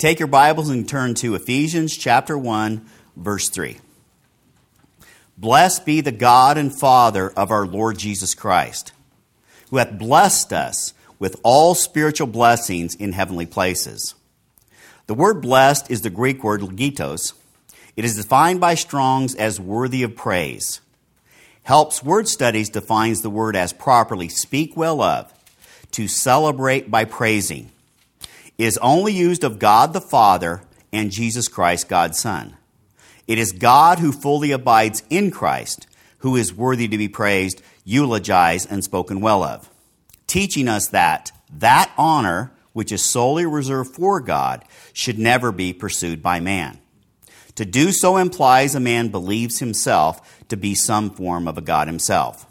Take your Bibles and turn to Ephesians chapter 1, verse 3. Blessed be the God and Father of our Lord Jesus Christ, who hath blessed us with all spiritual blessings in heavenly places. The word blessed is the Greek word legitos. It is defined by Strong's as worthy of praise. Helps Word Studies defines the word as properly speak well of, to celebrate by praising is only used of God the Father and Jesus Christ, God's Son. It is God who fully abides in Christ, who is worthy to be praised, eulogized, and spoken well of, teaching us that that honor, which is solely reserved for God, should never be pursued by man. To do so implies a man believes himself to be some form of a God himself.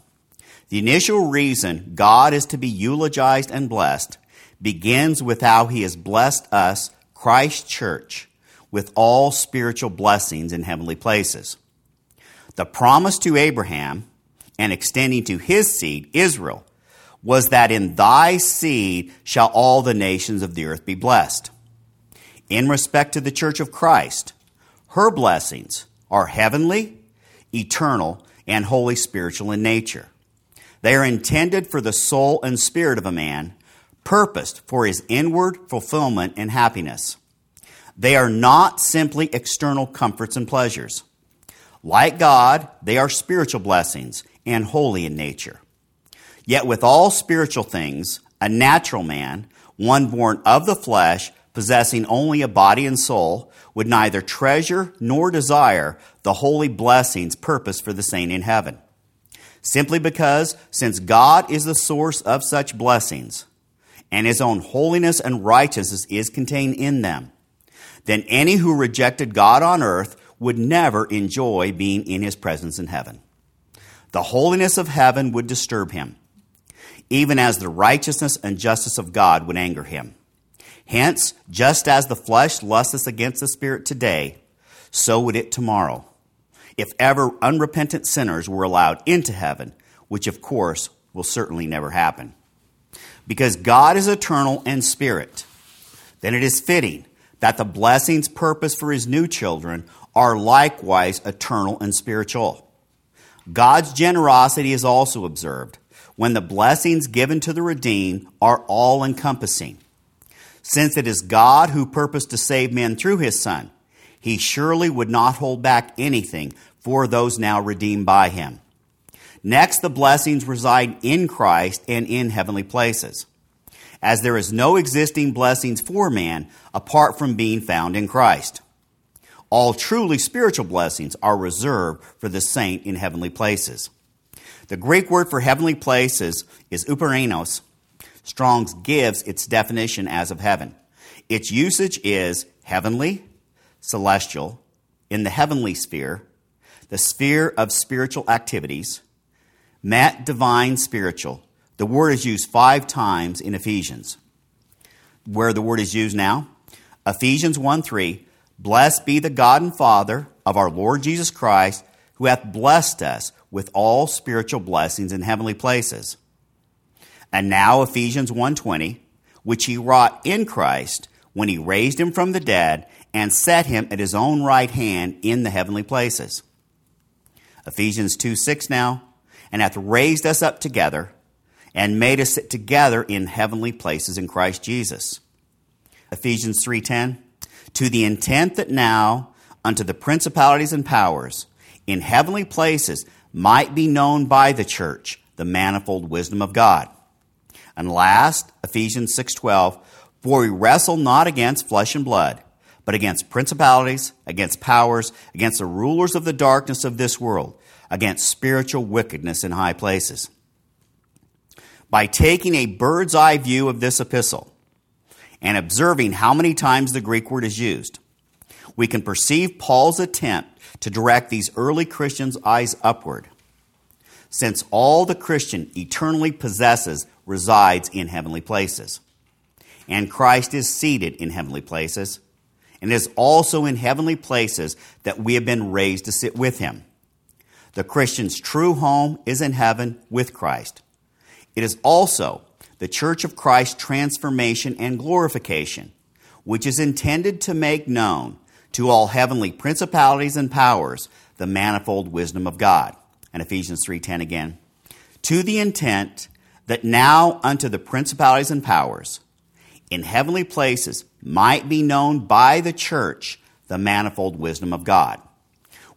The initial reason God is to be eulogized and blessed begins with how he has blessed us, Christ Church, with all spiritual blessings in heavenly places. The promise to Abraham and extending to his seed, Israel, was that in thy seed shall all the nations of the earth be blessed. In respect to the church of Christ, her blessings are heavenly, eternal, and holy spiritual in nature. They are intended for the soul and spirit of a man purposed for his inward fulfillment and happiness. They are not simply external comforts and pleasures. Like God, they are spiritual blessings and holy in nature. Yet, with all spiritual things, a natural man, one born of the flesh, possessing only a body and soul, would neither treasure nor desire the holy blessings purposed for the saint in heaven. Simply because, since God is the source of such blessings, and his own holiness and righteousness is contained in them, then any who rejected God on earth would never enjoy being in his presence in heaven. The holiness of heaven would disturb him, even as the righteousness and justice of God would anger him. Hence, just as the flesh lusts against the spirit today, so would it tomorrow, if ever unrepentant sinners were allowed into heaven, which of course will certainly never happen because God is eternal and spirit, then it is fitting that the blessings purpose for his new children are likewise eternal and spiritual. God's generosity is also observed when the blessings given to the redeemed are all encompassing. Since it is God who purposed to save men through his Son, he surely would not hold back anything for those now redeemed by him. Next, the blessings reside in Christ and in heavenly places, as there is no existing blessings for man apart from being found in Christ. All truly spiritual blessings are reserved for the saint in heavenly places. The Greek word for heavenly places is epouranios. Strong's gives its definition as of heaven. Its usage is heavenly, celestial, in the heavenly sphere, the sphere of spiritual activities, Matt divine spiritual. The word is used five times in Ephesians. Where the word is used now? Ephesians 1 3. Blessed be the God and Father of our Lord Jesus Christ, who hath blessed us with all spiritual blessings in heavenly places. And now Ephesians 1:20, which he wrought in Christ when he raised him from the dead and set him at his own right hand in the heavenly places. Ephesians 2 6 now, and hath raised us up together and made us sit together in heavenly places in Christ Jesus. Ephesians 3:10 To the intent that now unto the principalities and powers in heavenly places might be known by the church the manifold wisdom of God. And last, Ephesians 6:12 For we wrestle not against flesh and blood, but against principalities, against powers, against the rulers of the darkness of this world against spiritual wickedness in high places. By taking a bird's eye view of this epistle and observing how many times the Greek word is used, we can perceive Paul's attempt to direct these early Christians' eyes upward, since all the Christian eternally possesses resides in heavenly places. And Christ is seated in heavenly places, and is also in heavenly places that we have been raised to sit with him. The Christian's true home is in heaven with Christ. It is also the Church of Christ's transformation and glorification, which is intended to make known to all heavenly principalities and powers the manifold wisdom of God. And Ephesians 3:10 again. To the intent that now unto the principalities and powers in heavenly places might be known by the church the manifold wisdom of God.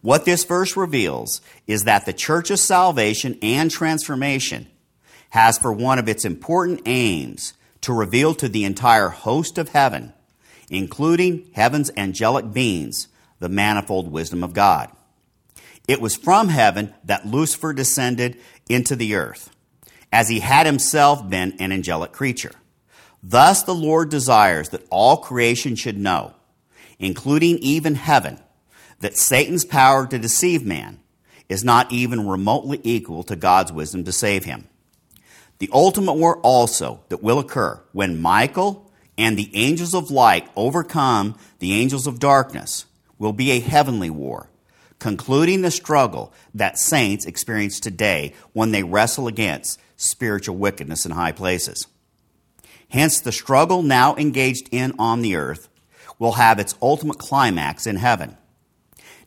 What this verse reveals is that the church's salvation and transformation has for one of its important aims to reveal to the entire host of heaven, including heaven's angelic beings, the manifold wisdom of God. It was from heaven that Lucifer descended into the earth, as he had himself been an angelic creature. Thus, the Lord desires that all creation should know, including even heaven, that Satan's power to deceive man is not even remotely equal to God's wisdom to save him. The ultimate war also that will occur when Michael and the angels of light overcome the angels of darkness will be a heavenly war, concluding the struggle that saints experience today when they wrestle against spiritual wickedness in high places. Hence, the struggle now engaged in on the earth will have its ultimate climax in heaven.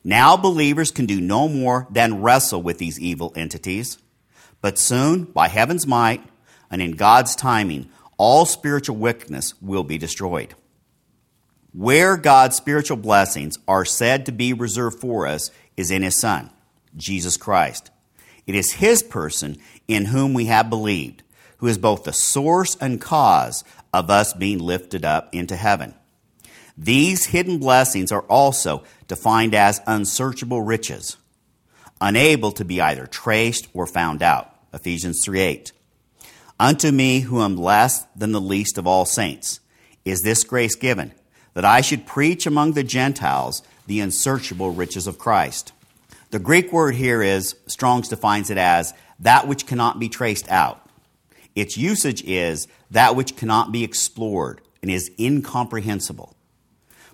Now, believers can do no more than wrestle with these evil entities, but soon, by heaven's might and in God's timing, all spiritual wickedness will be destroyed. Where God's spiritual blessings are said to be reserved for us is in His Son, Jesus Christ. It is His person in whom we have believed, who is both the source and cause of us being lifted up into heaven. These hidden blessings are also defined as unsearchable riches, unable to be either traced or found out. Ephesians 3 8. Unto me, who am less than the least of all saints, is this grace given, that I should preach among the Gentiles the unsearchable riches of Christ. The Greek word here is, Strong's defines it as, that which cannot be traced out. Its usage is that which cannot be explored and is incomprehensible.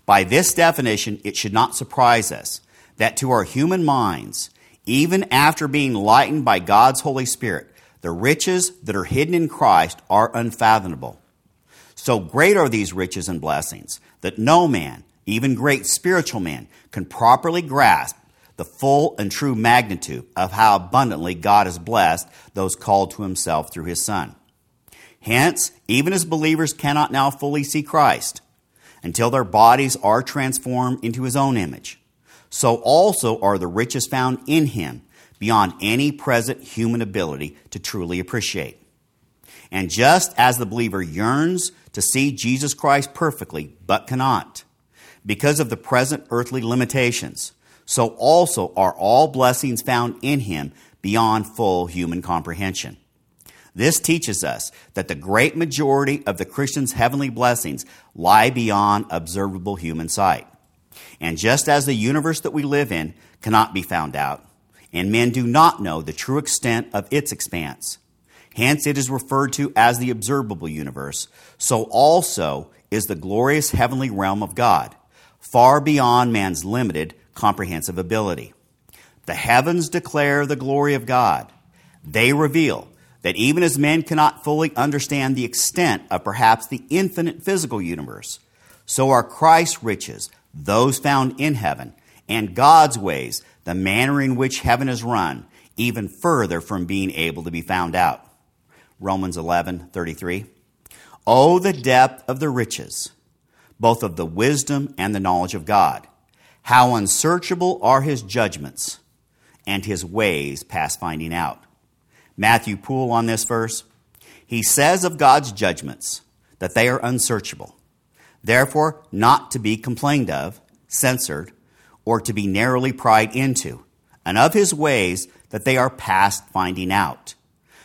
By this definition, it should not surprise us that to our human minds, even after being lightened by God's Holy Spirit, the riches that are hidden in Christ are unfathomable. So great are these riches and blessings that no man, even great spiritual man, can properly grasp the full and true magnitude of how abundantly God has blessed those called to himself through his Son. Hence, even as believers cannot now fully see Christ until their bodies are transformed into his own image, so also are the riches found in him beyond any present human ability to truly appreciate. And just as the believer yearns to see Jesus Christ perfectly, but cannot, because of the present earthly limitations, so also are all blessings found in him beyond full human comprehension. This teaches us that the great majority of the Christian's heavenly blessings lie beyond observable human sight. And just as the universe that we live in cannot be found out, and men do not know the true extent of its expanse, hence it is referred to as the observable universe, so also is the glorious heavenly realm of God, far beyond man's limited comprehensive ability. The heavens declare the glory of God. They reveal that even as men cannot fully understand the extent of perhaps the infinite physical universe, so are Christ's riches, those found in heaven, and God's ways, the manner in which heaven is run, even further from being able to be found out. Romans 11, 33. Oh, the depth of the riches, both of the wisdom and the knowledge of God how unsearchable are his judgments, and his ways past finding out. Matthew Poole on this verse. He says of God's judgments that they are unsearchable, therefore, not to be complained of, censored, or to be narrowly pried into, and of his ways that they are past finding out.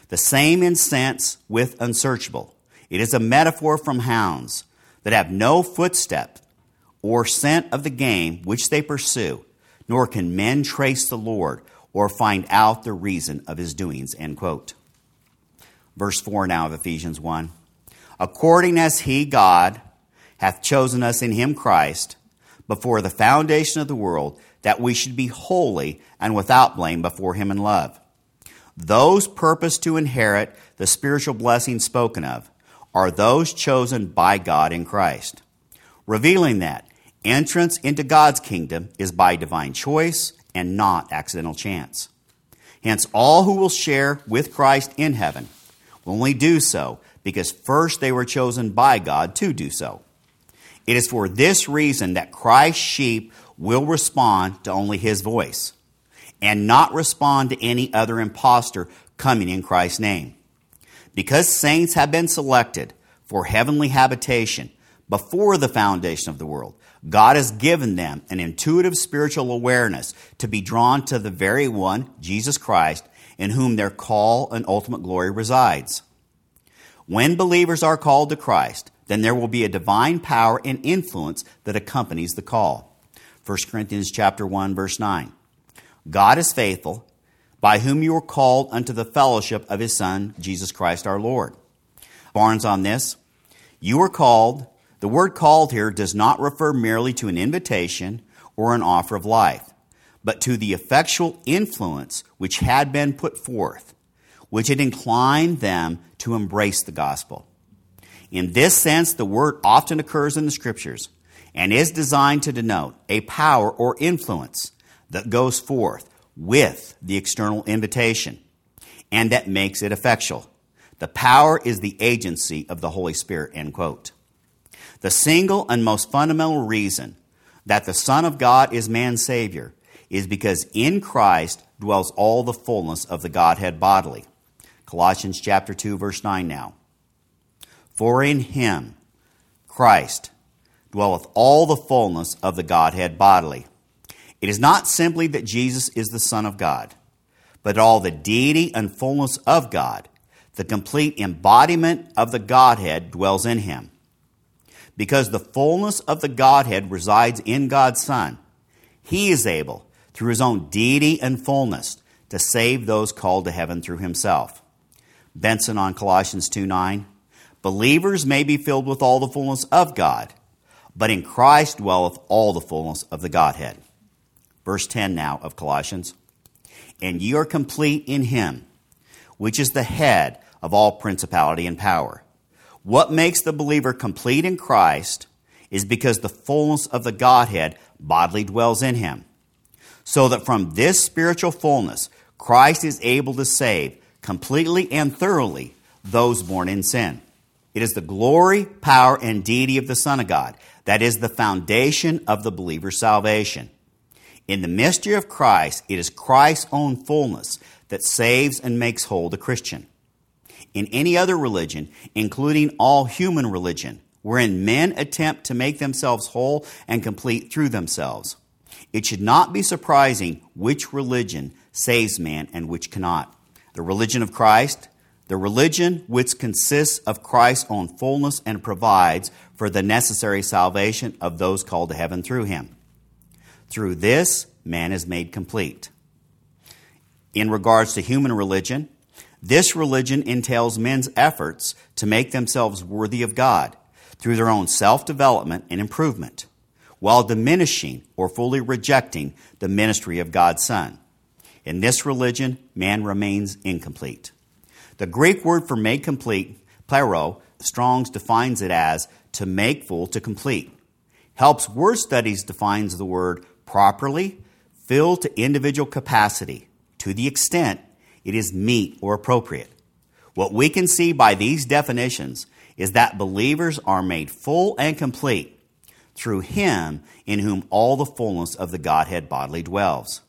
The same in sense with unsearchable. It is a metaphor from hounds that have no footstep or scent of the game which they pursue, nor can men trace the Lord or find out the reason of his doings. End quote. Verse 4 now of Ephesians 1. According as he, God, hath chosen us in him Christ before the foundation of the world, that we should be holy and without blame before him in love. Those purposed to inherit the spiritual blessings spoken of are those chosen by God in Christ revealing that entrance into God's kingdom is by divine choice and not accidental chance. Hence, all who will share with Christ in heaven will only do so because first they were chosen by God to do so. It is for this reason that Christ's sheep will respond to only his voice and not respond to any other impostor coming in Christ's name. Because saints have been selected for heavenly habitation before the foundation of the world, God has given them an intuitive spiritual awareness to be drawn to the very one, Jesus Christ, in whom their call and ultimate glory resides. When believers are called to Christ, then there will be a divine power and influence that accompanies the call. 1 Corinthians chapter 1 verse 9. God is faithful, by whom you were called unto the fellowship of his son Jesus Christ our Lord. Barnes on this, you were called the word called here does not refer merely to an invitation or an offer of life, but to the effectual influence which had been put forth, which had inclined them to embrace the gospel. In this sense, the word often occurs in the scriptures and is designed to denote a power or influence that goes forth with the external invitation and that makes it effectual. The power is the agency of the Holy Spirit, end quote. The single and most fundamental reason that the Son of God is man's Savior is because in Christ dwells all the fullness of the Godhead bodily. Colossians chapter 2 verse 9 now. For in him Christ dwelleth all the fullness of the Godhead bodily. It is not simply that Jesus is the Son of God, but all the deity and fullness of God, the complete embodiment of the Godhead dwells in him because the fullness of the Godhead resides in God's Son, he is able, through his own deity and fullness, to save those called to heaven through himself. Benson on Colossians 2 9. Believers may be filled with all the fullness of God, but in Christ dwelleth all the fullness of the Godhead. Verse 10 now of Colossians. And ye are complete in him, which is the head of all principality and power what makes the believer complete in Christ is because the fullness of the Godhead bodily dwells in him. So that from this spiritual fullness, Christ is able to save completely and thoroughly those born in sin. It is the glory, power, and deity of the Son of God that is the foundation of the believer's salvation. In the mystery of Christ, it is Christ's own fullness that saves and makes whole the Christian in any other religion, including all human religion, wherein men attempt to make themselves whole and complete through themselves. It should not be surprising which religion saves man and which cannot. The religion of Christ, the religion which consists of Christ's own fullness and provides for the necessary salvation of those called to heaven through him. Through this, man is made complete. In regards to human religion, this religion entails men's efforts to make themselves worthy of God through their own self development and improvement, while diminishing or fully rejecting the ministry of God's Son. In this religion, man remains incomplete. The Greek word for made complete, plero, Strong's defines it as to make full to complete. Helps Word Studies defines the word properly, filled to individual capacity, to the extent it is meet or appropriate. What we can see by these definitions is that believers are made full and complete through Him in whom all the fullness of the Godhead bodily dwells.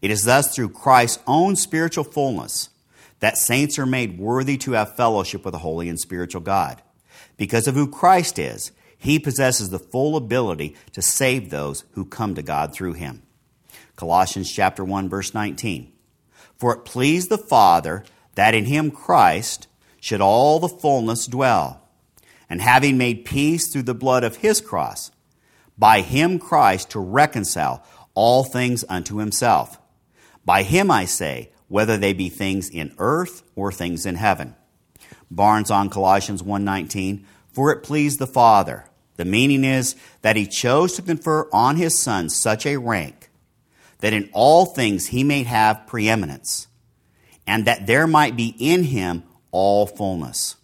It is thus through Christ's own spiritual fullness that saints are made worthy to have fellowship with the holy and spiritual God. Because of who Christ is, he possesses the full ability to save those who come to God through him. Colossians chapter 1 verse 19. For it pleased the Father that in him Christ should all the fullness dwell. And having made peace through the blood of his cross, by him Christ to reconcile all things unto himself. By him I say, whether they be things in earth or things in heaven. Barnes on Colossians 1:19, for it pleased the Father. The meaning is that he chose to confer on his son such a rank that in all things he may have preeminence, and that there might be in him all fullness.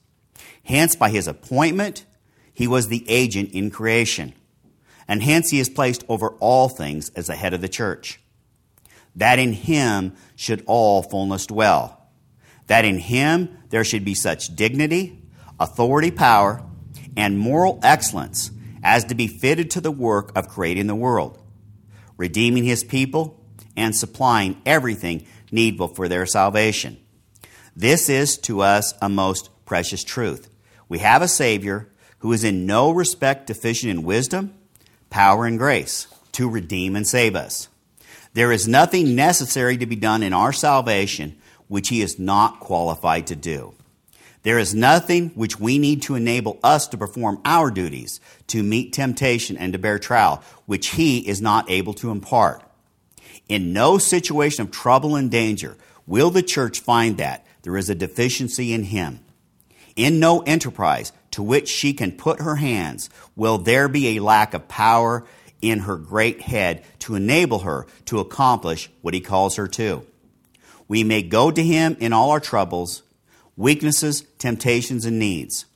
Hence, by his appointment, he was the agent in creation, and hence he is placed over all things as the head of the church. That in him should all fullness dwell, that in him there should be such dignity, authority, power, and moral excellence as to be fitted to the work of creating the world, redeeming his people, and supplying everything needful for their salvation. This is to us a most precious truth. We have a Savior who is in no respect deficient in wisdom, power, and grace to redeem and save us. There is nothing necessary to be done in our salvation which he is not qualified to do. There is nothing which we need to enable us to perform our duties, to meet temptation and to bear trial, which he is not able to impart. In no situation of trouble and danger will the church find that there is a deficiency in him. In no enterprise to which she can put her hands will there be a lack of power in her great head to enable her to accomplish what he calls her to. We may go to him in all our troubles, weaknesses, temptations, and needs,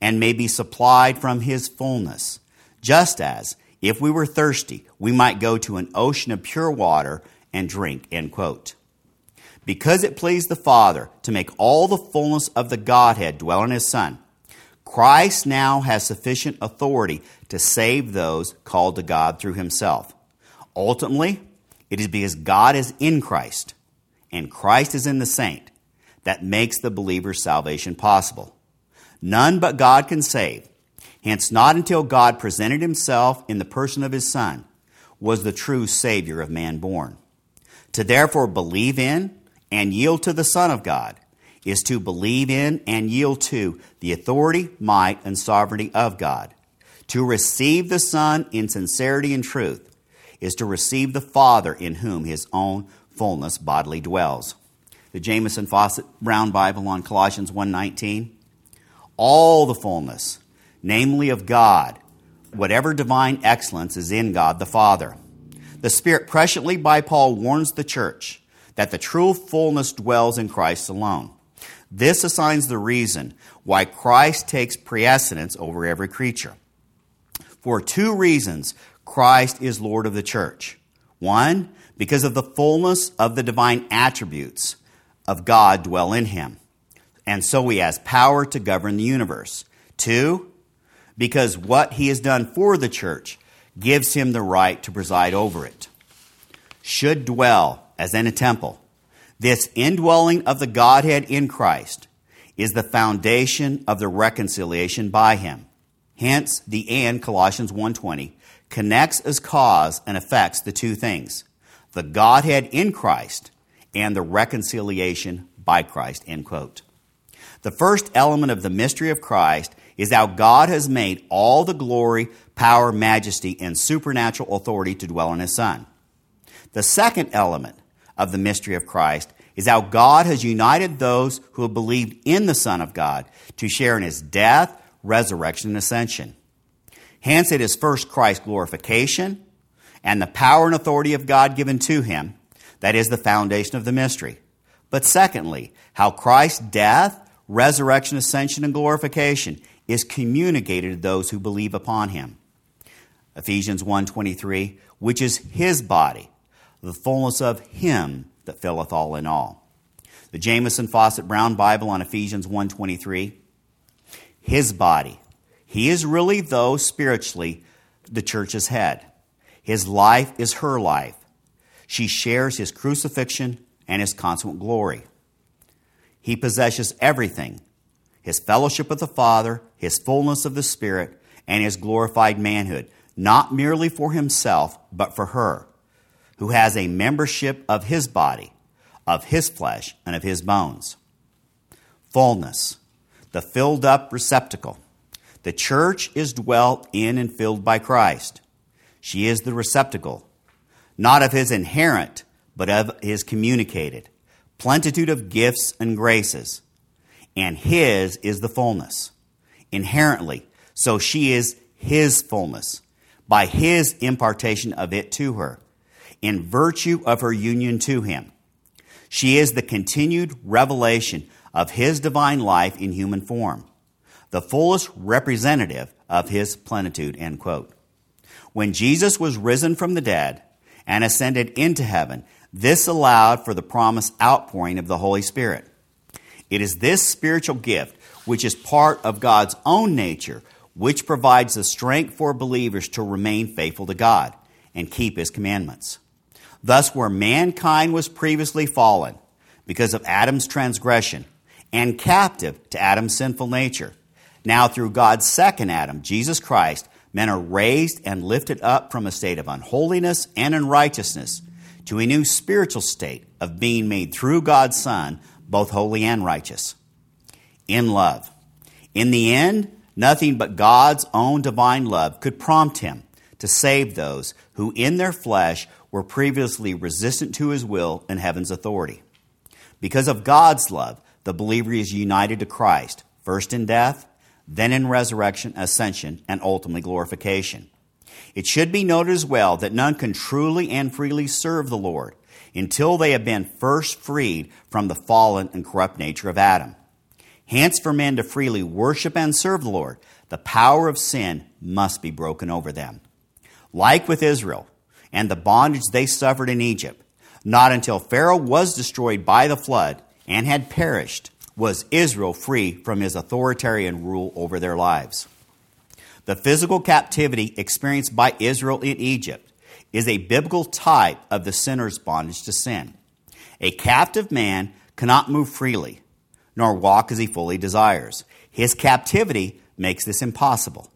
and may be supplied from his fullness, just as if we were thirsty, we might go to an ocean of pure water and drink. End quote. Because it pleased the Father to make all the fullness of the Godhead dwell in his Son, Christ now has sufficient authority to save those called to God through himself. Ultimately, it is because God is in Christ and Christ is in the saint that makes the believer's salvation possible. None but God can save. Hence, not until God presented himself in the person of his Son was the true Savior of man born. To therefore believe in and yield to the Son of God is to believe in and yield to the authority, might, and sovereignty of God. To receive the Son in sincerity and truth is to receive the Father in whom his own fullness bodily dwells. The Jamieson Fausset Brown Bible on Colossians 1:19 all the fullness namely of God whatever divine excellence is in God the Father. The Spirit presciently by Paul warns the church that the true fullness dwells in Christ alone. This assigns the reason why Christ takes precedence over every creature. For two reasons, Christ is Lord of the church. One, because of the fullness of the divine attributes of God dwell in him. And so he has power to govern the universe. Two, because what he has done for the church gives him the right to preside over it. Should dwell as in a temple this indwelling of the Godhead in Christ is the foundation of the reconciliation by him. Hence, the and Colossians 1:20 connects as cause and affects the two things: the Godhead in Christ and the reconciliation by Christ. End quote. The first element of the mystery of Christ is how God has made all the glory, power, majesty, and supernatural authority to dwell in His Son. The second element of the mystery of Christ is how God has united those who have believed in the Son of God to share in his death, resurrection, and ascension. Hence, it is first Christ's glorification and the power and authority of God given to him that is the foundation of the mystery. But secondly, how Christ's death, resurrection, ascension, and glorification is communicated to those who believe upon him. Ephesians 1:23, which is his body the fullness of Him that filleth all in all. The Jamieson Fausset Brown Bible on Ephesians 1.23, His body. He is really, though, spiritually, the church's head. His life is her life. She shares his crucifixion and his consummate glory. He possesses everything his fellowship with the Father, his fullness of the Spirit, and his glorified manhood, not merely for himself, but for her who has a membership of his body, of his flesh, and of his bones. Fullness, the filled up receptacle. The church is dwelt in and filled by Christ. She is the receptacle, not of his inherent, but of his communicated, plenitude of gifts and graces. And his is the fullness, inherently. So she is his fullness, by his impartation of it to her in virtue of her union to him. She is the continued revelation of his divine life in human form, the fullest representative of his plenitude. End quote. When Jesus was risen from the dead and ascended into heaven, this allowed for the promised outpouring of the Holy Spirit. It is this spiritual gift, which is part of God's own nature, which provides the strength for believers to remain faithful to God and keep his commandments. Thus, where mankind was previously fallen because of Adam's transgression and captive to Adam's sinful nature, now through God's second Adam, Jesus Christ, men are raised and lifted up from a state of unholiness and unrighteousness to a new spiritual state of being made through God's Son, both holy and righteous. In love. In the end, nothing but God's own divine love could prompt him to save those who in their flesh were previously resistant to his will and heaven's authority. Because of God's love, the believer is united to Christ, first in death, then in resurrection, ascension, and ultimately glorification. It should be noted as well that none can truly and freely serve the Lord until they have been first freed from the fallen and corrupt nature of Adam. Hence, for men to freely worship and serve the Lord, the power of sin must be broken over them. Like with Israel and the bondage they suffered in Egypt, not until Pharaoh was destroyed by the flood and had perished was Israel free from his authoritarian rule over their lives. The physical captivity experienced by Israel in Egypt is a biblical type of the sinner's bondage to sin. A captive man cannot move freely, nor walk as he fully desires. His captivity makes this impossible.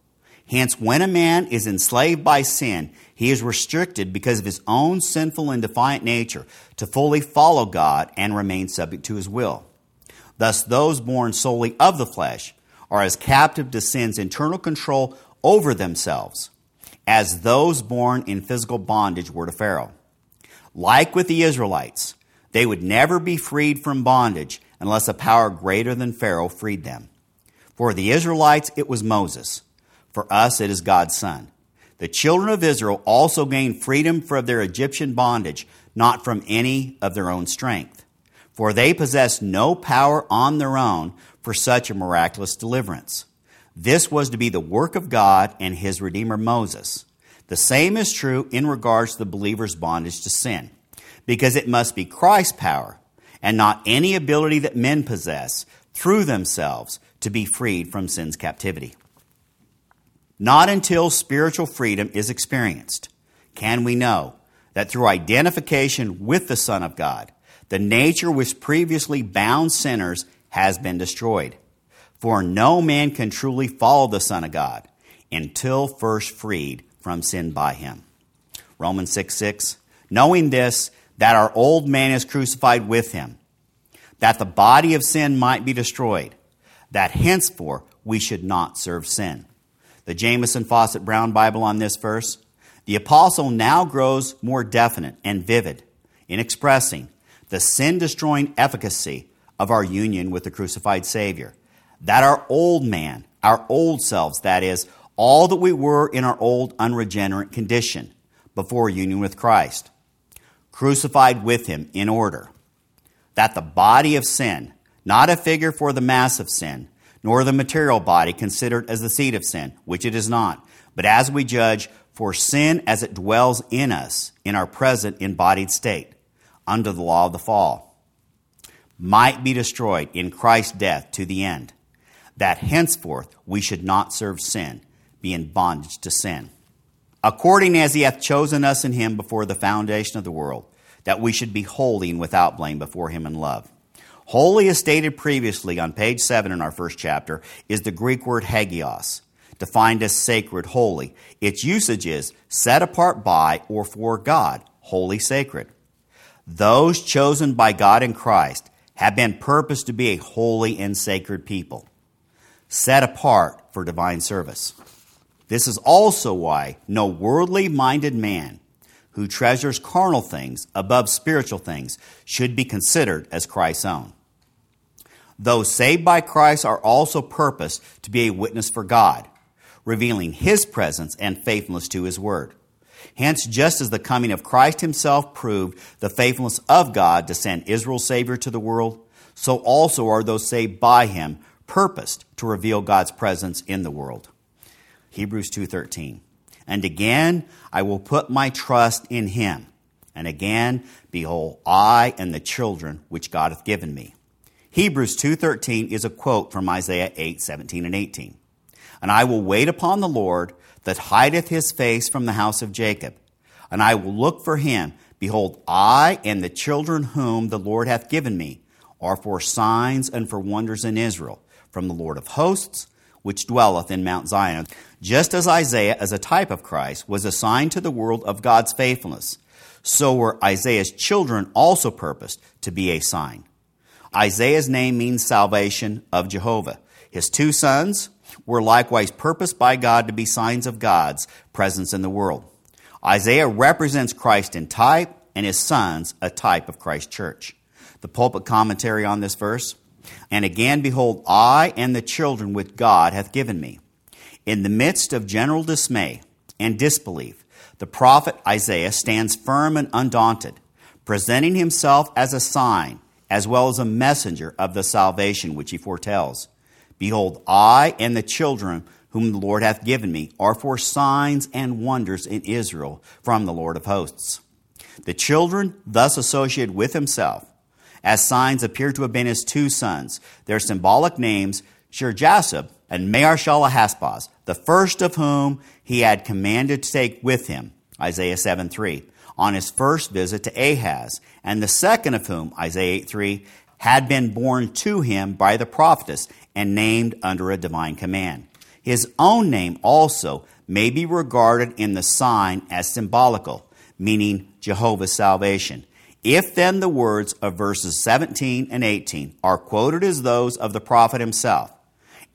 Hence, when a man is enslaved by sin, he is restricted because of his own sinful and defiant nature to fully follow God and remain subject to his will. Thus, those born solely of the flesh are as captive to sin's internal control over themselves as those born in physical bondage were to Pharaoh. Like with the Israelites, they would never be freed from bondage unless a power greater than Pharaoh freed them. For the Israelites, it was Moses for us, it is God's Son. The children of Israel also gained freedom from their Egyptian bondage, not from any of their own strength. For they possessed no power on their own for such a miraculous deliverance. This was to be the work of God and his Redeemer Moses. The same is true in regards to the believer's bondage to sin, because it must be Christ's power and not any ability that men possess through themselves to be freed from sin's captivity. Not until spiritual freedom is experienced can we know that through identification with the Son of God, the nature which previously bound sinners has been destroyed. For no man can truly follow the Son of God until first freed from sin by him. Romans 6 6. Knowing this, that our old man is crucified with him, that the body of sin might be destroyed, that henceforth we should not serve sin the Jamieson Fausset Brown Bible on this verse, the apostle now grows more definite and vivid in expressing the sin destroying efficacy of our union with the crucified Savior. That our old man, our old selves, that is, all that we were in our old unregenerate condition before union with Christ, crucified with him in order. That the body of sin, not a figure for the mass of sin, nor the material body considered as the seed of sin, which it is not, but as we judge, for sin as it dwells in us in our present embodied state, under the law of the fall, might be destroyed in Christ's death to the end, that henceforth we should not serve sin, be in bondage to sin. According as he hath chosen us in him before the foundation of the world, that we should be holy and without blame before him in love. Holy, as stated previously on page 7 in our first chapter, is the Greek word hagios, defined as sacred, holy. Its usage is set apart by or for God, holy, sacred. Those chosen by God in Christ have been purposed to be a holy and sacred people, set apart for divine service. This is also why no worldly minded man who treasures carnal things above spiritual things should be considered as Christ's own those saved by Christ are also purposed to be a witness for God, revealing his presence and faithfulness to his word. Hence, just as the coming of Christ himself proved the faithfulness of God to send Israel's Savior to the world, so also are those saved by him purposed to reveal God's presence in the world. Hebrews 2:13. And again, I will put my trust in him. And again, behold, I and the children which God hath given me. Hebrews 2:13 is a quote from Isaiah 8:17 and 18. And I will wait upon the Lord that hideth his face from the house of Jacob, and I will look for him. Behold, I and the children whom the Lord hath given me are for signs and for wonders in Israel, from the Lord of hosts, which dwelleth in Mount Zion. Just as Isaiah, as a type of Christ, was assigned to the world of God's faithfulness, so were Isaiah's children also purposed to be a sign. Isaiah's name means salvation of Jehovah. His two sons were likewise purposed by God to be signs of God's presence in the world. Isaiah represents Christ in type, and his sons a type of Christ's church. The pulpit commentary on this verse And again, behold, I and the children which God hath given me. In the midst of general dismay and disbelief, the prophet Isaiah stands firm and undaunted, presenting himself as a sign as well as a messenger of the salvation which he foretells. Behold, I and the children whom the Lord hath given me are for signs and wonders in Israel from the Lord of hosts. The children thus associated with himself as signs appear to have been his two sons. Their symbolic names, Shear-Jashub and Maher-Shalal-Hash-Baz, the first of whom he had commanded to take with him, Isaiah 7 3, on his first visit to Ahaz, and the second of whom, Isaiah 8 3, had been born to him by the prophetess and named under a divine command. His own name also may be regarded in the sign as symbolical, meaning Jehovah's salvation. If then the words of verses 17 and 18 are quoted as those of the prophet himself,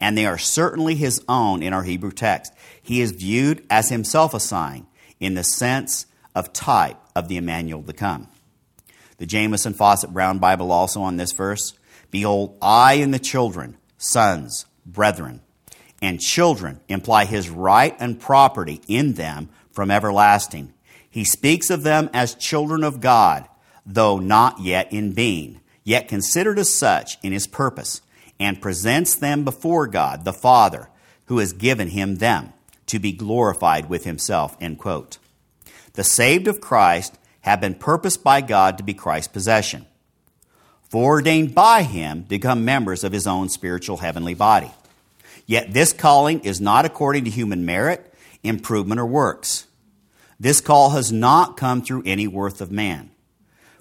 and they are certainly his own in our Hebrew text, he is viewed as himself a sign in the sense of type of the Emmanuel to come. The Jamieson Fausset Brown Bible also on this verse Behold, I and the children, sons, brethren, and children imply his right and property in them from everlasting. He speaks of them as children of God, though not yet in being, yet considered as such in his purpose, and presents them before God the Father, who has given him them to be glorified with himself. End quote. The saved of Christ have been purposed by God to be Christ's possession, foreordained by him to become members of his own spiritual heavenly body. Yet this calling is not according to human merit, improvement, or works. This call has not come through any worth of man.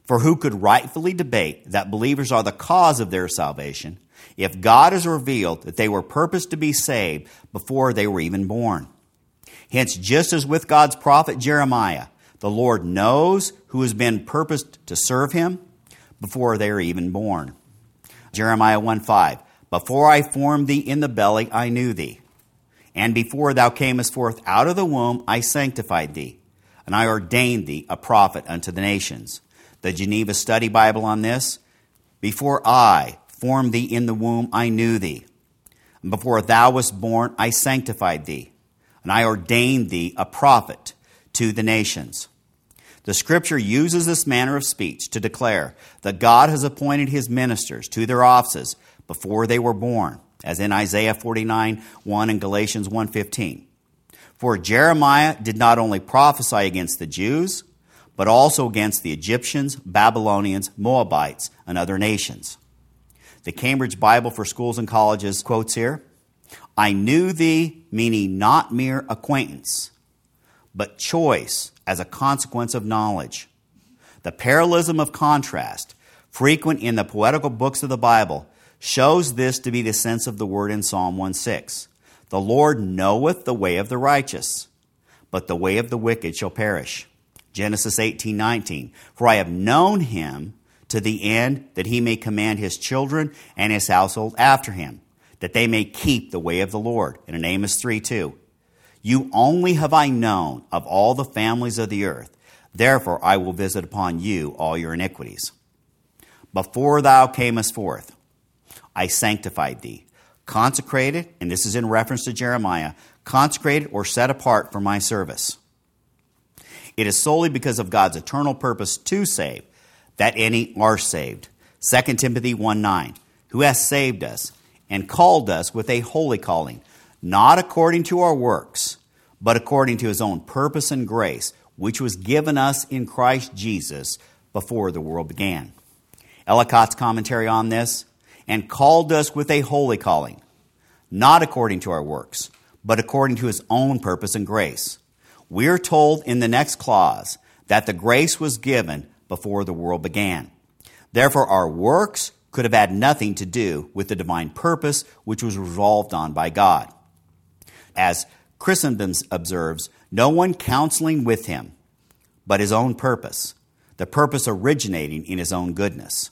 For who could rightfully debate that believers are the cause of their salvation if God has revealed that they were purposed to be saved before they were even born? Hence, just as with God's prophet Jeremiah, the Lord knows who has been purposed to serve him before they are even born. Jeremiah 1 5. Before I formed thee in the belly, I knew thee. And before thou camest forth out of the womb, I sanctified thee. And I ordained thee a prophet unto the nations. The Geneva Study Bible on this. Before I formed thee in the womb, I knew thee. And before thou wast born, I sanctified thee. And I ordained thee a prophet to the nations. The scripture uses this manner of speech to declare that God has appointed his ministers to their offices before they were born, as in Isaiah 49 1 and Galatians 1:15. For Jeremiah did not only prophesy against the Jews, but also against the Egyptians, Babylonians, Moabites, and other nations. The Cambridge Bible for Schools and Colleges quotes here I knew thee, meaning not mere acquaintance, but choice as a consequence of knowledge. The parallelism of contrast, frequent in the poetical books of the Bible, shows this to be the sense of the word in Psalm 1 6. The Lord knoweth the way of the righteous, but the way of the wicked shall perish. Genesis 18:19. For I have known him to the end that he may command his children and his household after him, that they may keep the way of the Lord. And in Amos 3 2. You only have I known of all the families of the earth. Therefore I will visit upon you all your iniquities. Before thou camest forth, I sanctified thee, consecrated, and this is in reference to Jeremiah, consecrated or set apart for my service. It is solely because of God's eternal purpose to save that any are saved. 2 Timothy 1 9, who has saved us and called us with a holy calling not according to our works, but according to his own purpose and grace, which was given us in Christ Jesus before the world began. Ellicott's commentary on this, and called us with a holy calling, not according to our works, but according to his own purpose and grace. We are told in the next clause that the grace was given before the world began. Therefore, our works could have had nothing to do with the divine purpose which was resolved on by God. As Chrysostom observes, no one counseling with him, but his own purpose, the purpose originating in his own goodness.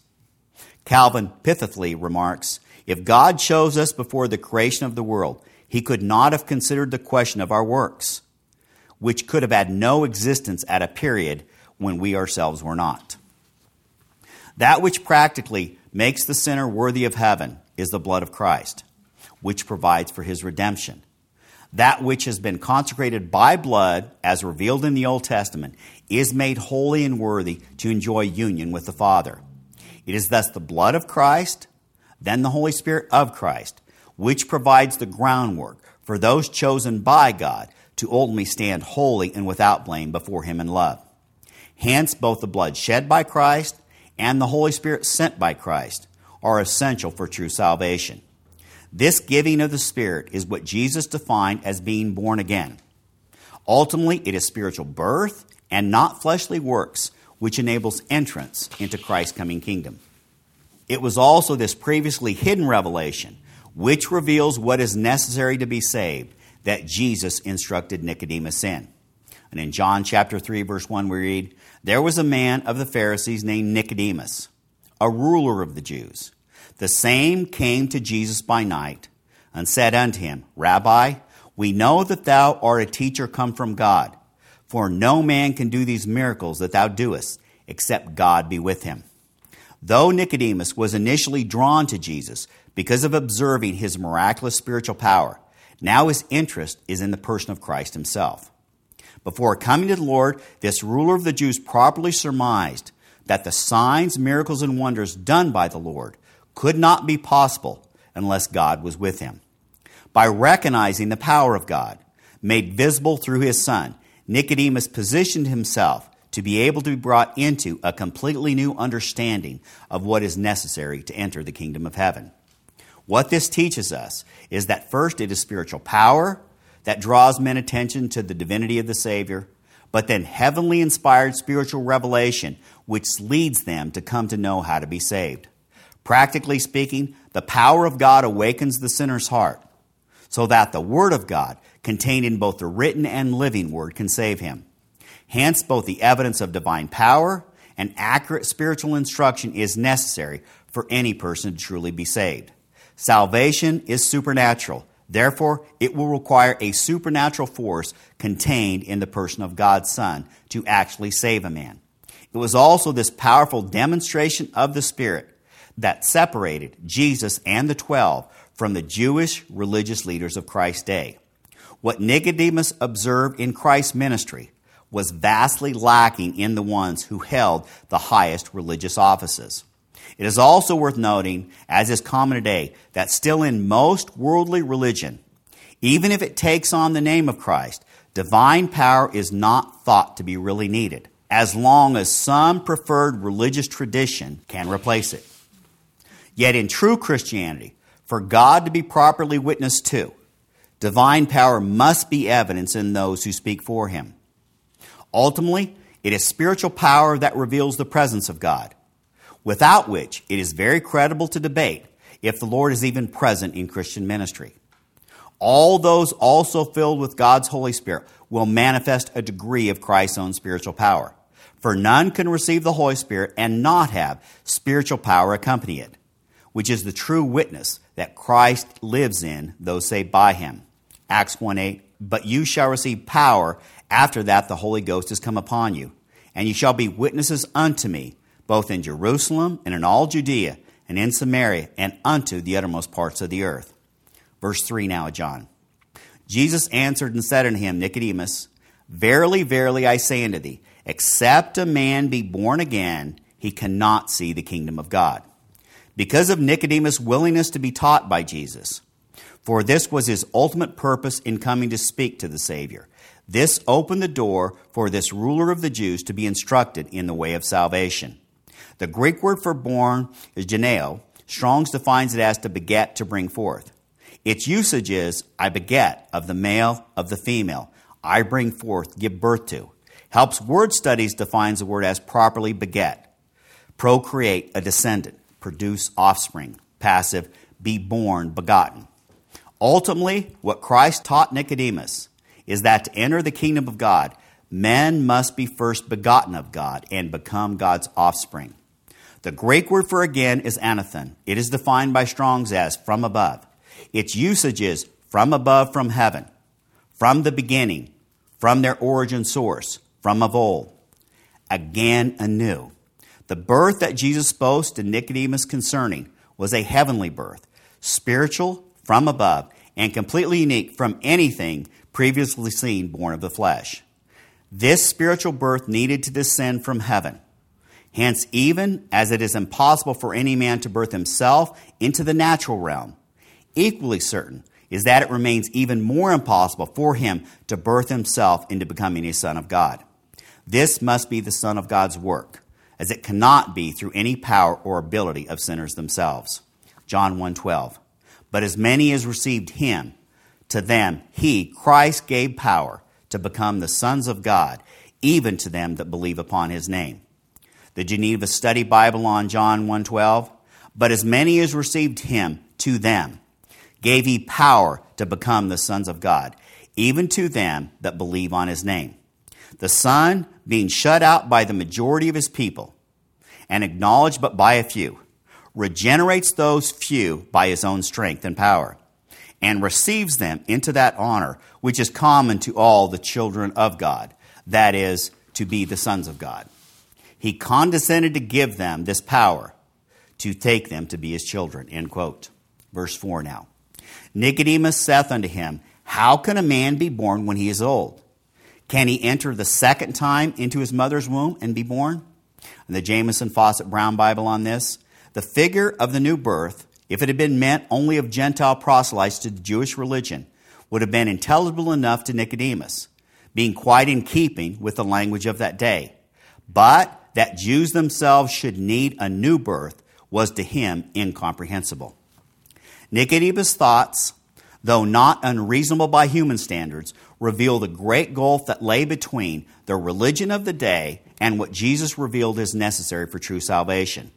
Calvin pithily remarks If God chose us before the creation of the world, he could not have considered the question of our works, which could have had no existence at a period when we ourselves were not. That which practically makes the sinner worthy of heaven is the blood of Christ, which provides for his redemption. That which has been consecrated by blood, as revealed in the Old Testament, is made holy and worthy to enjoy union with the Father. It is thus the blood of Christ, then the Holy Spirit of Christ, which provides the groundwork for those chosen by God to ultimately stand holy and without blame before Him in love. Hence, both the blood shed by Christ and the Holy Spirit sent by Christ are essential for true salvation. This giving of the Spirit is what Jesus defined as being born again. Ultimately, it is spiritual birth and not fleshly works which enables entrance into Christ's coming kingdom. It was also this previously hidden revelation which reveals what is necessary to be saved that Jesus instructed Nicodemus in. And in John chapter 3 verse 1 we read, there was a man of the Pharisees named Nicodemus, a ruler of the Jews. The same came to Jesus by night and said unto him, Rabbi, we know that thou art a teacher come from God, for no man can do these miracles that thou doest, except God be with him. Though Nicodemus was initially drawn to Jesus because of observing his miraculous spiritual power, now his interest is in the person of Christ himself. Before coming to the Lord, this ruler of the Jews properly surmised that the signs, miracles, and wonders done by the Lord could not be possible unless God was with him. By recognizing the power of God, made visible through his Son, Nicodemus positioned himself to be able to be brought into a completely new understanding of what is necessary to enter the kingdom of heaven. What this teaches us is that first it is spiritual power that draws men attention to the divinity of the Savior, but then heavenly inspired spiritual revelation which leads them to come to know how to be saved. Practically speaking, the power of God awakens the sinner's heart so that the Word of God, contained in both the written and living Word, can save him. Hence, both the evidence of divine power and accurate spiritual instruction is necessary for any person to truly be saved. Salvation is supernatural. Therefore, it will require a supernatural force contained in the person of God's Son to actually save a man. It was also this powerful demonstration of the Spirit that separated Jesus and the twelve from the Jewish religious leaders of Christ's day. What Nicodemus observed in Christ's ministry was vastly lacking in the ones who held the highest religious offices. It is also worth noting, as is common today, that still in most worldly religion, even if it takes on the name of Christ, divine power is not thought to be really needed, as long as some preferred religious tradition can replace it. Yet in true Christianity, for God to be properly witnessed to, divine power must be evidence in those who speak for him. Ultimately, it is spiritual power that reveals the presence of God without which it is very credible to debate if the Lord is even present in Christian ministry. All those also filled with God's Holy Spirit will manifest a degree of Christ's own spiritual power. For none can receive the Holy Spirit and not have spiritual power accompany it, which is the true witness that Christ lives in those saved by him. Acts 1 8, but you shall receive power after that the Holy Ghost has come upon you, and you shall be witnesses unto me both in Jerusalem and in all Judea and in Samaria and unto the uttermost parts of the earth. Verse 3 now, John. Jesus answered and said unto him, Nicodemus, Verily, verily, I say unto thee, except a man be born again, he cannot see the kingdom of God. Because of Nicodemus' willingness to be taught by Jesus. For this was his ultimate purpose in coming to speak to the Savior. This opened the door for this ruler of the Jews to be instructed in the way of salvation. The Greek word for born is geneo. Strong's defines it as to beget, to bring forth. Its usage is, I beget, of the male, of the female. I bring forth, give birth to. Helps Word Studies defines the word as properly beget. Procreate, a descendant. Produce offspring. Passive, be born, begotten. Ultimately, what Christ taught Nicodemus is that to enter the kingdom of God, men must be first begotten of God and become God's offspring. The Greek word for again is anathen. It is defined by Strong's as from above. Its usage is from above, from heaven, from the beginning, from their origin source, from of old, again anew. The birth that Jesus spoke to Nicodemus concerning was a heavenly birth, spiritual, from above, and completely unique from anything previously seen born of the flesh. This spiritual birth needed to descend from heaven. Hence, even as it is impossible for any man to birth himself into the natural realm, equally certain is that it remains even more impossible for him to birth himself into becoming a son of God. This must be the Son of God's work, as it cannot be through any power or ability of sinners themselves. John 1:12. But as many as received him, to them he, Christ, gave power to become the sons of God, even to them that believe upon his name. The Geneva Study Bible on John 1:12, but as many as received him, to them gave he power to become the sons of God, even to them that believe on his name. The Son, being shut out by the majority of his people and acknowledged but by a few, regenerates those few by his own strength and power and receives them into that honor which is common to all the children of God, that is, to be the sons of God. He condescended to give them this power to take them to be his children. End quote. Verse 4 now. Nicodemus saith unto him, How can a man be born when he is old? Can he enter the second time into his mother's womb and be born? And the Jamieson Fausset Brown Bible on this, the figure of the new birth if it had been meant only of Gentile proselytes to the Jewish religion, would have been intelligible enough to Nicodemus, being quite in keeping with the language of that day. But that Jews themselves should need a new birth was to him incomprehensible. Nicodemus' thoughts, though not unreasonable by human standards, reveal the great gulf that lay between the religion of the day and what Jesus revealed is necessary for true salvation.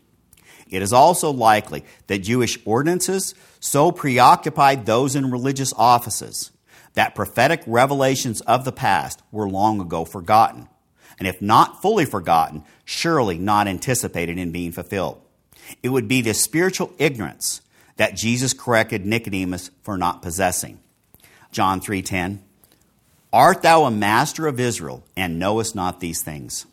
It is also likely that Jewish ordinances so preoccupied those in religious offices that prophetic revelations of the past were long ago forgotten, and if not fully forgotten, surely not anticipated in being fulfilled. It would be this spiritual ignorance that Jesus corrected Nicodemus for not possessing. John 3:10 Art thou a master of Israel and knowest not these things?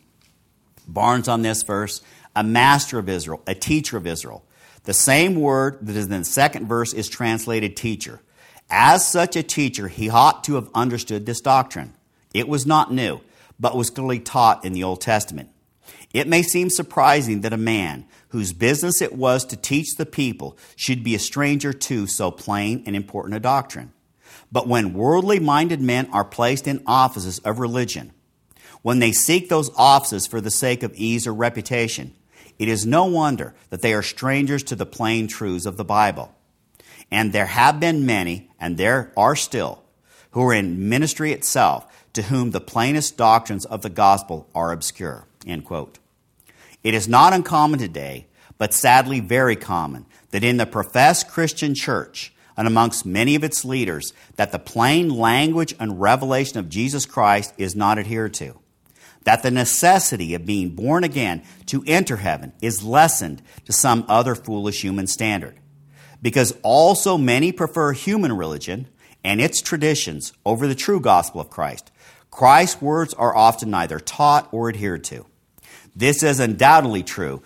Barnes on this verse a master of Israel, a teacher of Israel. The same word that is in the second verse is translated teacher. As such a teacher, he ought to have understood this doctrine. It was not new, but was clearly taught in the Old Testament. It may seem surprising that a man whose business it was to teach the people should be a stranger to so plain and important a doctrine. But when worldly minded men are placed in offices of religion, when they seek those offices for the sake of ease or reputation, it is no wonder that they are strangers to the plain truths of the Bible. And there have been many, and there are still, who are in ministry itself to whom the plainest doctrines of the gospel are obscure. End quote. It is not uncommon today, but sadly very common, that in the professed Christian church and amongst many of its leaders, that the plain language and revelation of Jesus Christ is not adhered to that the necessity of being born again to enter heaven is lessened to some other foolish human standard. Because also many prefer human religion and its traditions over the true gospel of Christ. Christ's words are often neither taught or adhered to. This is undoubtedly true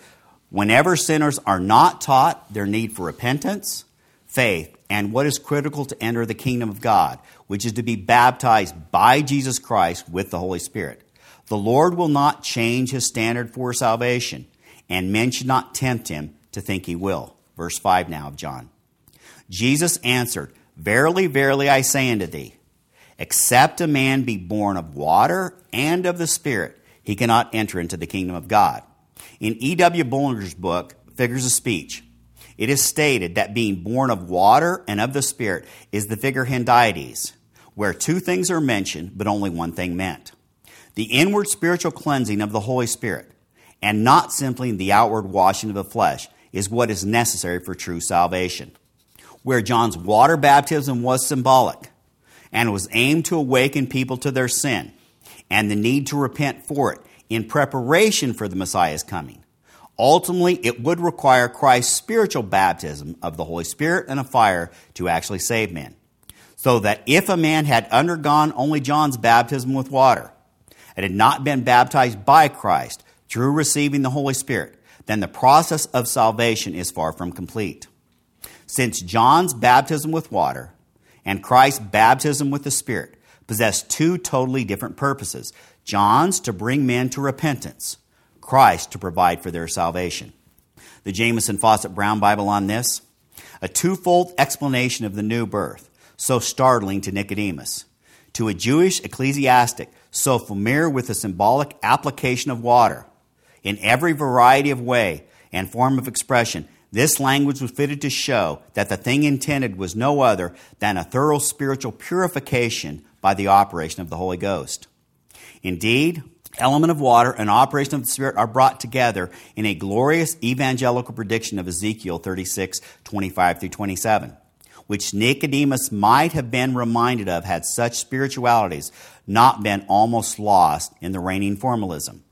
whenever sinners are not taught their need for repentance, faith, and what is critical to enter the kingdom of God, which is to be baptized by Jesus Christ with the Holy Spirit. The Lord will not change his standard for salvation, and men should not tempt him to think he will. Verse 5 now of John. Jesus answered, Verily, verily, I say unto thee, except a man be born of water and of the Spirit, he cannot enter into the kingdom of God. In E.W. Bullinger's book, Figures of Speech, it is stated that being born of water and of the Spirit is the figure hendiadys, where two things are mentioned, but only one thing meant. The inward spiritual cleansing of the Holy Spirit, and not simply the outward washing of the flesh, is what is necessary for true salvation. Where John's water baptism was symbolic and was aimed to awaken people to their sin and the need to repent for it in preparation for the Messiah's coming. Ultimately, it would require Christ's spiritual baptism of the Holy Spirit and of fire to actually save men. So that if a man had undergone only John's baptism with water and had not been baptized by Christ through receiving the Holy Spirit, then the process of salvation is far from complete. Since John's baptism with water and Christ's baptism with the Spirit possess two totally different purposes John's to bring men to repentance, Christ to provide for their salvation. The Jamieson Fausset Brown Bible on this a twofold explanation of the new birth, so startling to Nicodemus. To a Jewish ecclesiastic so familiar with the symbolic application of water, in every variety of way and form of expression, this language was fitted to show that the thing intended was no other than a thorough spiritual purification by the operation of the Holy Ghost. Indeed, element of water and operation of the Spirit are brought together in a glorious evangelical prediction of Ezekiel 36, 25 through 27, which Nicodemus might have been reminded of had such spiritualities not been almost lost in the reigning formalism.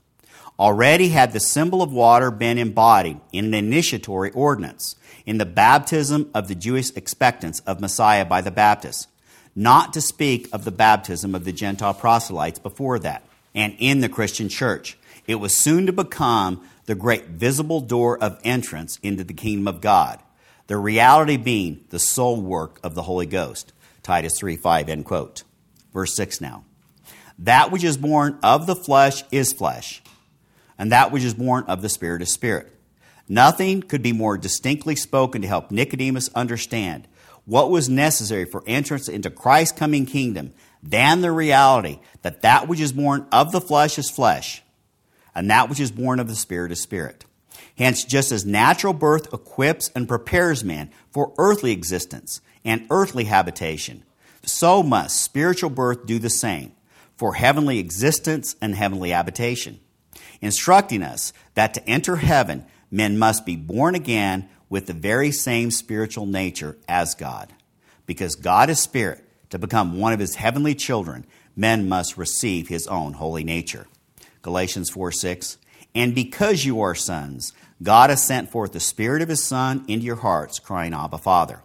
Already had the symbol of water been embodied in an initiatory ordinance, in the baptism of the Jewish expectants of Messiah by the Baptists, not to speak of the baptism of the Gentile proselytes before that, and in the Christian church. It was soon to become the great visible door of entrance into the kingdom of God, the reality being the sole work of the Holy Ghost. Titus 3 5, end quote. Verse 6 now. That which is born of the flesh is flesh and that which is born of the Spirit is spirit. Nothing could be more distinctly spoken to help Nicodemus understand what was necessary for entrance into Christ's coming kingdom than the reality that that which is born of the flesh is flesh, and that which is born of the Spirit is spirit. Hence, just as natural birth equips and prepares man for earthly existence and earthly habitation, so must spiritual birth do the same for heavenly existence and heavenly habitation instructing us that to enter heaven, men must be born again with the very same spiritual nature as God. Because God is spirit, to become one of his heavenly children, men must receive his own holy nature. Galatians 4 6. And because you are sons, God has sent forth the Spirit of His Son into your hearts, crying, Abba, Father.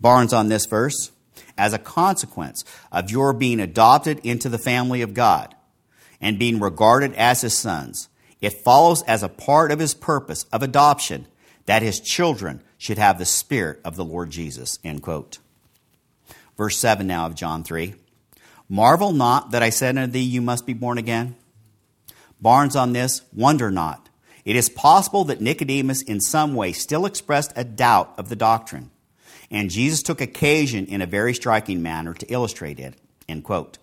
Barnes on this verse, as a consequence of your being adopted into the family of God, and being regarded as his sons. It follows as a part of his purpose of adoption that his children should have the spirit of the Lord Jesus. End quote. Verse 7 now of John 3. Marvel not that I said unto thee, You must be born again. Barnes on this, wonder not. It is possible that Nicodemus in some way still expressed a doubt of the doctrine, and Jesus took occasion in a very striking manner to illustrate it. End quote.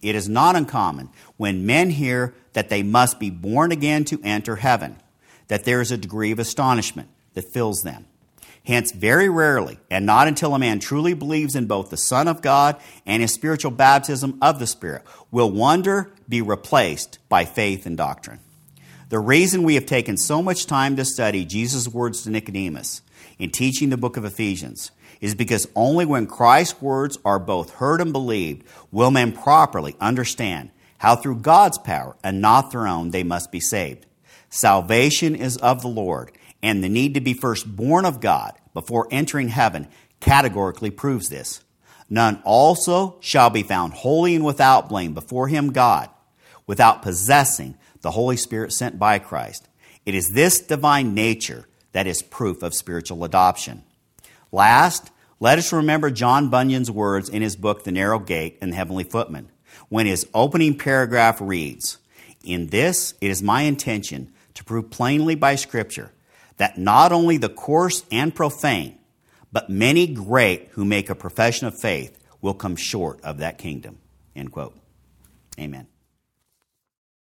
It is not uncommon when men hear that they must be born again to enter heaven, that there is a degree of astonishment that fills them. Hence, very rarely, and not until a man truly believes in both the Son of God and his spiritual baptism of the Spirit, will wonder be replaced by faith and doctrine. The reason we have taken so much time to study Jesus' words to Nicodemus in teaching the book of Ephesians is because only when Christ's words are both heard and believed will men properly understand how through God's power and not their own they must be saved. Salvation is of the Lord, and the need to be first born of God before entering heaven categorically proves this. None also shall be found holy and without blame before him God, without possessing the Holy Spirit sent by Christ. It is this divine nature that is proof of spiritual adoption. Last, let us remember John Bunyan's words in his book, The Narrow Gate and the Heavenly Footman, when his opening paragraph reads In this, it is my intention to prove plainly by Scripture that not only the coarse and profane, but many great who make a profession of faith will come short of that kingdom. End quote. Amen.